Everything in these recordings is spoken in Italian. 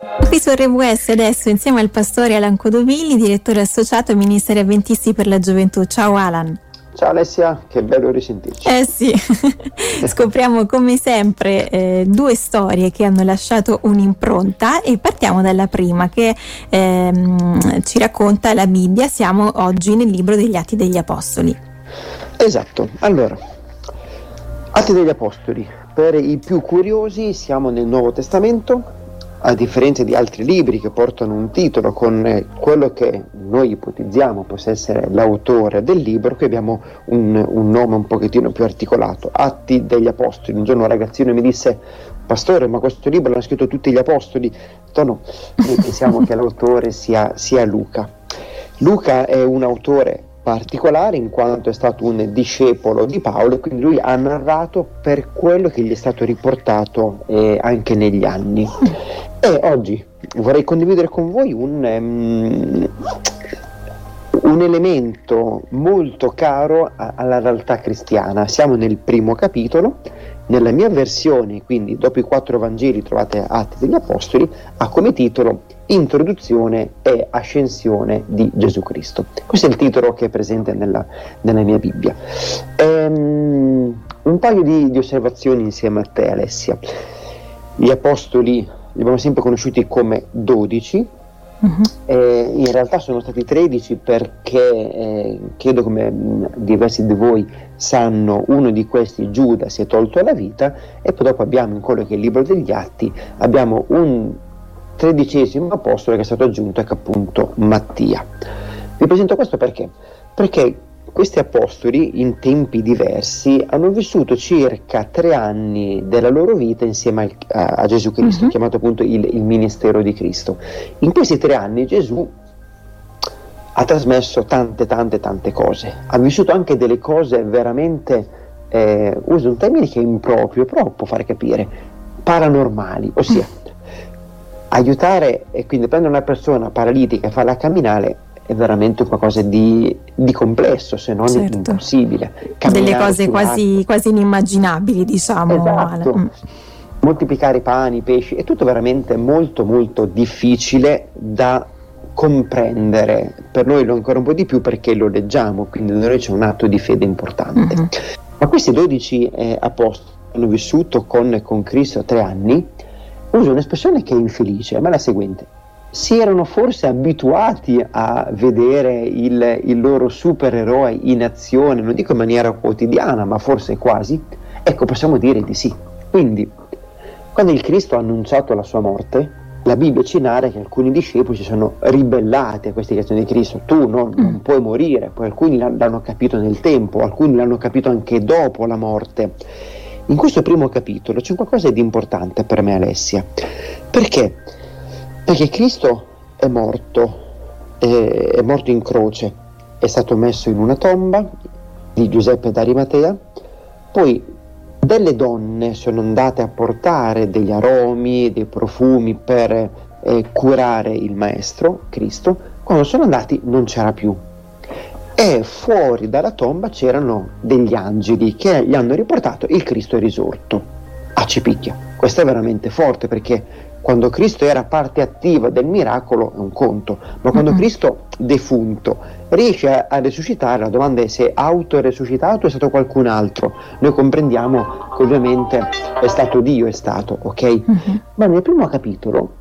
Qui su RWS adesso insieme al pastore Alan Codovilli, direttore associato ai Ministeri Avventisti per la Gioventù. Ciao Alan. Ciao Alessia, che bello risentirci. Eh sì, scopriamo come sempre eh, due storie che hanno lasciato un'impronta e partiamo dalla prima che ehm, ci racconta la Bibbia. Siamo oggi nel libro degli Atti degli Apostoli. Esatto, allora, Atti degli Apostoli, per i più curiosi siamo nel Nuovo Testamento, a differenza di altri libri che portano un titolo con eh, quello che noi ipotizziamo possa essere l'autore del libro, qui abbiamo un, un, nome un pochettino più articolato, Atti degli Apostoli. Un giorno un ragazzino mi disse, Pastore, ma questo libro l'hanno scritto tutti gli Apostoli? No, no, noi pensiamo che l'autore sia, sia Luca. Luca è un autore particolare in quanto è stato un discepolo di Paolo e quindi lui ha narrato per quello che gli è stato riportato eh, anche negli anni. E oggi vorrei condividere con voi un, um, un elemento molto caro a, alla realtà cristiana. Siamo nel primo capitolo nella mia versione, quindi dopo i quattro Vangeli trovate Atti degli Apostoli, ha come titolo Introduzione e Ascensione di Gesù Cristo. Questo è il titolo che è presente nella, nella mia Bibbia. Ehm, un paio di, di osservazioni insieme a te, Alessia. Gli Apostoli li abbiamo sempre conosciuti come dodici, Uh-huh. Eh, in realtà sono stati 13 perché eh, credo come mh, diversi di voi sanno uno di questi Giuda si è tolto la vita e poi dopo abbiamo in quello che è il libro degli atti abbiamo un tredicesimo apostolo che è stato aggiunto che è appunto Mattia vi presento questo perché? perché questi apostoli in tempi diversi hanno vissuto circa tre anni della loro vita insieme al, a, a, Gesù Cristo, uh-huh. chiamato appunto il, il ministero di Cristo. In questi tre anni Gesù ha trasmesso tante, tante, tante cose. Ha vissuto anche delle cose veramente, eh, uso un termine che è improprio, però può fare capire, paranormali, ossia aiutare e quindi prendere una persona paralitica e farla camminare è veramente qualcosa di, di complesso, se non certo. impossibile. Delle cose quasi, quasi, inimmaginabili, diciamo. Esatto. Mm. Moltiplicare i pani, i pesci, è tutto veramente molto molto difficile da comprendere. Per noi lo ancora un po' di più perché lo leggiamo, quindi da noi c'è un atto di fede importante. Mm-hmm. Ma questi 12 eh, apostoli hanno vissuto con, con Cristo tre anni, uso un'espressione che è infelice, ma è la seguente si erano forse abituati a vedere il, il, loro supereroe in azione, non dico in maniera quotidiana, ma forse quasi, ecco possiamo dire di sì. Quindi, quando il Cristo ha annunciato la sua morte, la Bibbia ci narra che alcuni discepoli si sono ribellati a queste creazioni di Cristo. Tu non, non mm. puoi morire, poi alcuni l'hanno capito nel tempo, alcuni l'hanno capito anche dopo la morte. In questo primo capitolo c'è qualcosa di importante per me, Alessia, perché? Perché Cristo è morto, è, morto in croce, è stato messo in una tomba di Giuseppe d'Arimatea, poi delle donne sono andate a portare degli aromi, dei profumi per eh, curare il Maestro, Cristo, quando sono andati non c'era più. E fuori dalla tomba c'erano degli angeli che gli hanno riportato il Cristo risorto a Cipicchia. Questo è veramente forte perché quando Cristo era parte attiva del miracolo è un conto, ma quando mm-hmm. Cristo defunto riesce a, a, resuscitare, la domanda è se è autoresuscitato o è stato qualcun altro. Noi comprendiamo che ovviamente è stato Dio, è stato, ok? Mm-hmm. Ma nel primo capitolo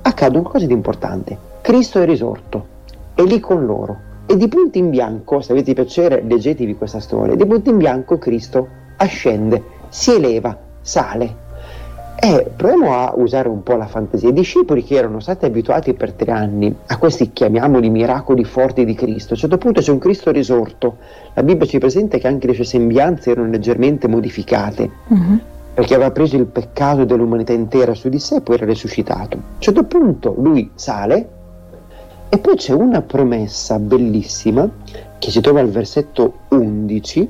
accade una cosa di importante. Cristo è risorto, è lì con loro. E di punto in bianco, se avete piacere, leggetevi questa storia, di punto in bianco Cristo ascende, si eleva, sale e proviamo a usare un po' la fantasia. I discepoli che erano stati abituati per tre anni a questi, chiamiamoli, miracoli forti di Cristo, a un certo punto c'è un Cristo risorto. La Bibbia ci presenta che anche le sue sembianze erano leggermente modificate, uh-huh. perché aveva preso il peccato dell'umanità intera su di sé e poi era risuscitato. A un certo punto lui sale e poi c'è una promessa bellissima che si trova al versetto 11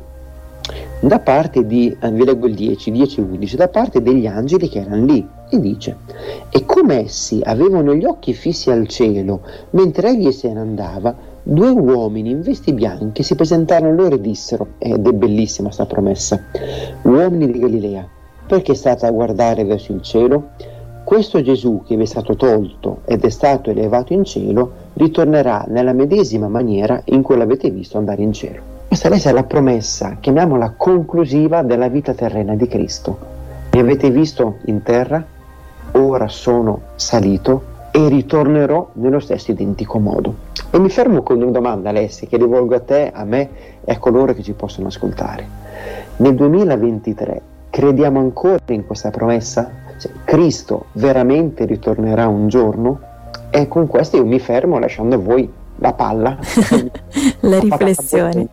da parte di, eh, vi leggo il 10, 10 11, da parte degli angeli che erano lì, e dice, e come essi avevano gli occhi fissi al cielo, mentre egli se ne andava, due uomini in vesti bianche si presentarono loro e dissero, ed è bellissima questa promessa, uomini di Galilea, perché state a guardare verso il cielo? questo Gesù che vi è stato tolto ed è stato elevato in cielo ritornerà nella medesima maniera in cui l'avete visto andare in cielo. Questa è la promessa, chiamiamola conclusiva della vita terrena di Cristo. Mi avete visto in terra? Ora sono salito e ritornerò nello stesso identico modo. E mi fermo con una domanda, Alessia, che rivolgo a te, a me e a coloro che ci possono ascoltare. Nel 2023 crediamo ancora in questa promessa? Cioè, Cristo veramente ritornerà un giorno? E con questo io mi fermo lasciando a voi la palla. la riflessione.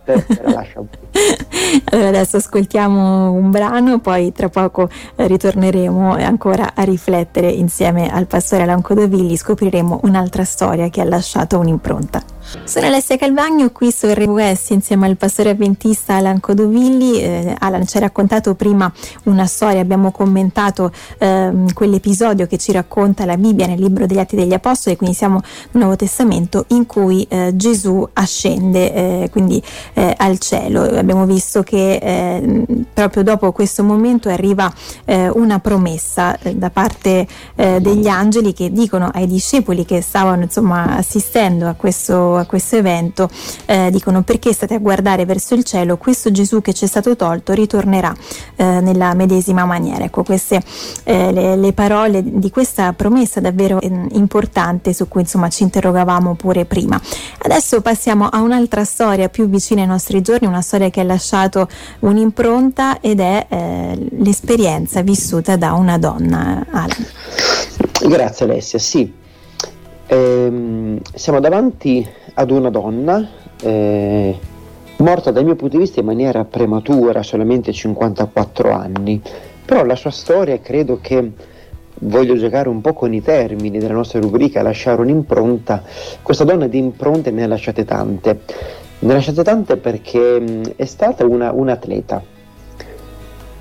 allora adesso ascoltiamo un brano, poi tra poco ritorneremo ancora a riflettere insieme al pastore Alan Codovilli, scopriremo un'altra storia che ha lasciato un'impronta. Sono Alessia Calvagno qui su RWS insieme al pastore avventista Alan Codovilli. Eh, Alan ci ha raccontato prima una storia, abbiamo commentato eh, quell'episodio che ci racconta la Bibbia nel libro degli Atti degli Apostoli, quindi siamo nel Nuovo Testamento in cui eh, Gesù ascende eh, quindi eh, al cielo. Abbiamo visto che eh, proprio dopo questo momento arriva una promessa da parte degli angeli che dicono ai discepoli che stavano insomma assistendo a questo a questo evento eh, dicono perché state a guardare verso il cielo, questo Gesù che ci è stato tolto ritornerà eh, nella medesima maniera. Ecco queste eh, le, le, parole di questa promessa davvero eh, importante su cui insomma ci interrogavamo pure prima. Adesso passiamo a un'altra storia più vicina ai nostri giorni, una storia che ha lasciato un'impronta ed è eh, l'esperienza vissuta da una donna. Alan. Grazie Alessia, sì. Ehm, siamo davanti ad una donna eh, morta dal mio punto di vista in maniera prematura, solamente 54 anni, però la sua storia credo che voglio giocare un po' con i termini della nostra rubrica, lasciare un'impronta, questa donna di impronte ne ha lasciate tante, ne ha lasciate tante perché è stata una, un atleta,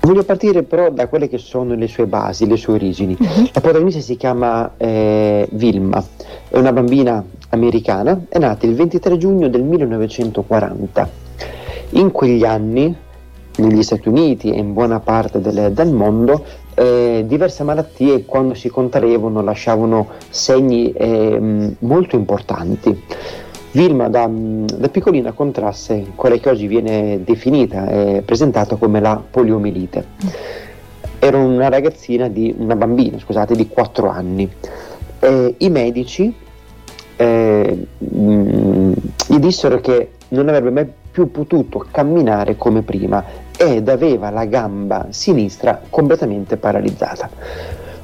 Voglio partire però da quelle che sono le sue basi, le sue origini. Uh-huh. La protagonista si chiama eh, Vilma, è una bambina americana, è nata il 23 giugno del 1940. In quegli anni, negli Stati Uniti e in buona parte del, del mondo, eh, diverse malattie quando si contraevano lasciavano segni eh, molto importanti. Vilma da, da, piccolina contrasse quella che oggi viene definita e presentata come la poliomielite. Era una ragazzina di, una bambina, scusate, di 4 anni. Eh, I medici eh, mh, gli dissero che non avrebbe mai più potuto camminare come prima ed aveva la gamba sinistra completamente paralizzata.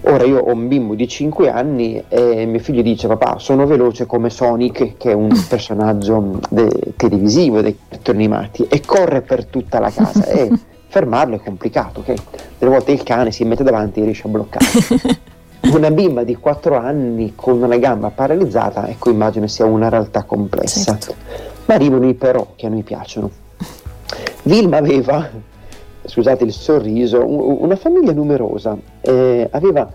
Ora io ho un bimbo di 5 anni e mio figlio dice papà sono veloce come Sonic che è un personaggio de- televisivo dei cartoni animati e corre per tutta la casa e fermarlo è complicato, ok? Delle volte il cane si mette davanti e riesce a bloccare. Una bimba di 4 anni con una gamba paralizzata, ecco immagino sia una realtà complessa. Certo. Ma arrivano i però che a noi piacciono. Vilma aveva scusate il sorriso, una famiglia numerosa, eh, aveva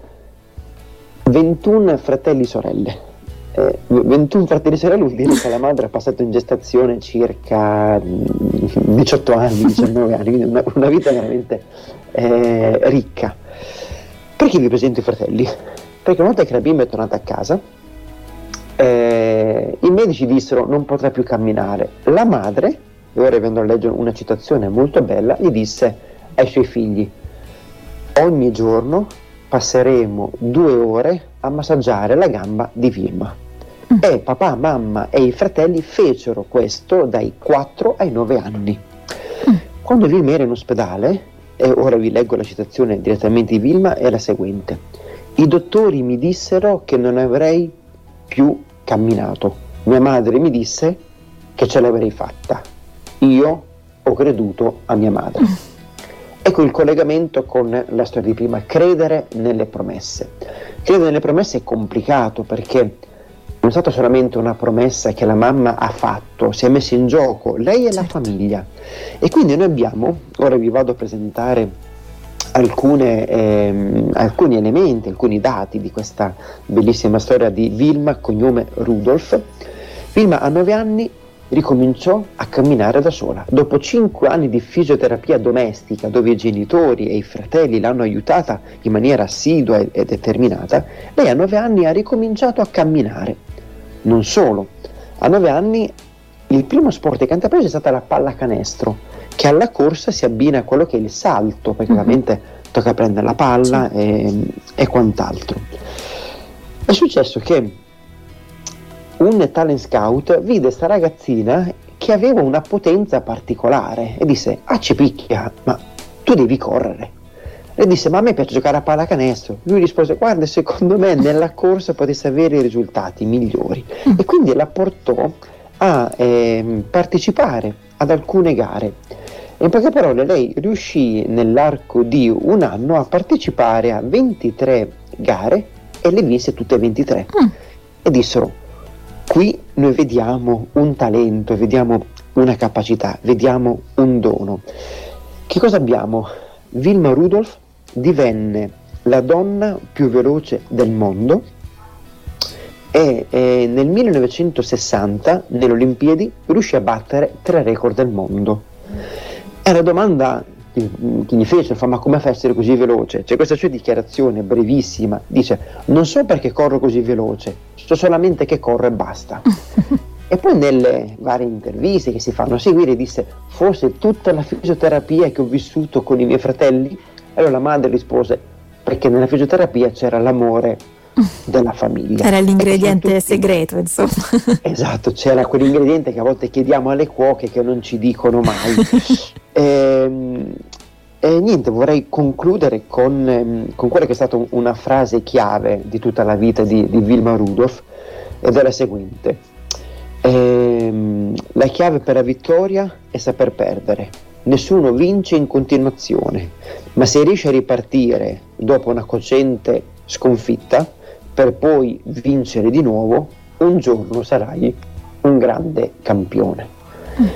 21 fratelli e sorelle. Eh, 21 fratelli e sorelle vuol dire che la madre ha passato in gestazione circa 18 anni, 19 anni, quindi una, una vita veramente eh, ricca. Perché vi presento i fratelli? Perché una volta che la bimba è tornata a casa, eh, i medici dissero non potrà più camminare. La madre e ora vengo a leggere una citazione molto bella, gli disse ai suoi figli, ogni giorno passeremo due ore a massaggiare la gamba di Vilma. Mm. E papà, mamma e i fratelli fecero questo dai 4 ai 9 anni. Mm. Quando Vilma era in ospedale, e ora vi leggo la citazione direttamente di Vilma, è la seguente. I dottori mi dissero che non avrei più camminato. Mia madre mi disse che ce l'avrei fatta io ho creduto a mia madre. Ecco il collegamento con la storia di prima, credere nelle promesse. Credere nelle promesse è complicato perché non è stata solamente una promessa che la mamma ha fatto, si è messa in gioco lei e certo. la famiglia. E quindi noi abbiamo, ora vi vado a presentare alcune, ehm, alcuni elementi, alcuni dati di questa bellissima storia di Vilma, cognome Rudolf. Vilma ha nove anni ricominciò a camminare da sola. Dopo cinque anni di fisioterapia domestica, dove i genitori e i fratelli l'hanno aiutata in maniera assidua e determinata, lei a nove anni ha ricominciato a camminare. Non solo, a nove anni il primo sport che ha intrapreso è stata la pallacanestro, che alla corsa si abbina a quello che è il salto, perché uh-huh. ovviamente tocca prendere la palla e, e quant'altro. È successo che un talent scout vide questa ragazzina che aveva una potenza particolare e disse, ah ci picchia, ma tu devi correre. E disse, ma a me piace giocare a pallacanestro. Lui rispose, guarda, secondo me nella corsa potesse avere i risultati migliori. E quindi la portò a eh, partecipare ad alcune gare. In poche parole, lei riuscì nell'arco di un anno a partecipare a 23 gare e le vinse tutte e 23. Mm. E dissero, Qui noi vediamo un talento, vediamo una capacità, vediamo un dono. Che cosa abbiamo? Vilma Rudolph divenne la donna più veloce del mondo e eh, nel 1960 nelle Olimpiadi riuscì a battere tre record del mondo. E la domanda che gli fece, fa ma come fa a essere così veloce? C'è questa sua dichiarazione brevissima, dice non so perché corro così veloce, so solamente che corro e basta. e poi nelle varie interviste che si fanno seguire disse forse tutta la fisioterapia che ho vissuto con i miei fratelli, allora la madre rispose perché nella fisioterapia c'era l'amore della famiglia. Era l'ingrediente tutti... segreto, insomma. Esatto, c'era quell'ingrediente che a volte chiediamo alle cuoche che non ci dicono mai. e, ehm, e, niente, vorrei concludere con, ehm, con, quella che è stata una frase chiave di tutta la vita di, di Vilma Rudolph, ed è la seguente. Ehm, la chiave per la vittoria è saper perdere. Nessuno vince in continuazione, ma se riesci a ripartire dopo una cocente sconfitta, per poi vincere di nuovo, un giorno sarai un grande campione.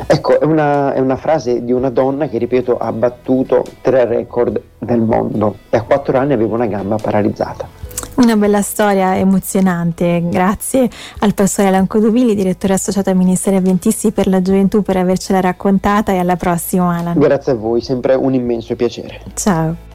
Ecco, è una, è una, frase di una donna che, ripeto, ha battuto tre record del mondo e a quattro anni aveva una gamba paralizzata. Una bella storia emozionante, grazie al pastore Alan Codovili, direttore associato ai Ministeri Avventisti per la Gioventù per avercela raccontata e alla prossima Alan. Grazie a voi, sempre un immenso piacere. Ciao.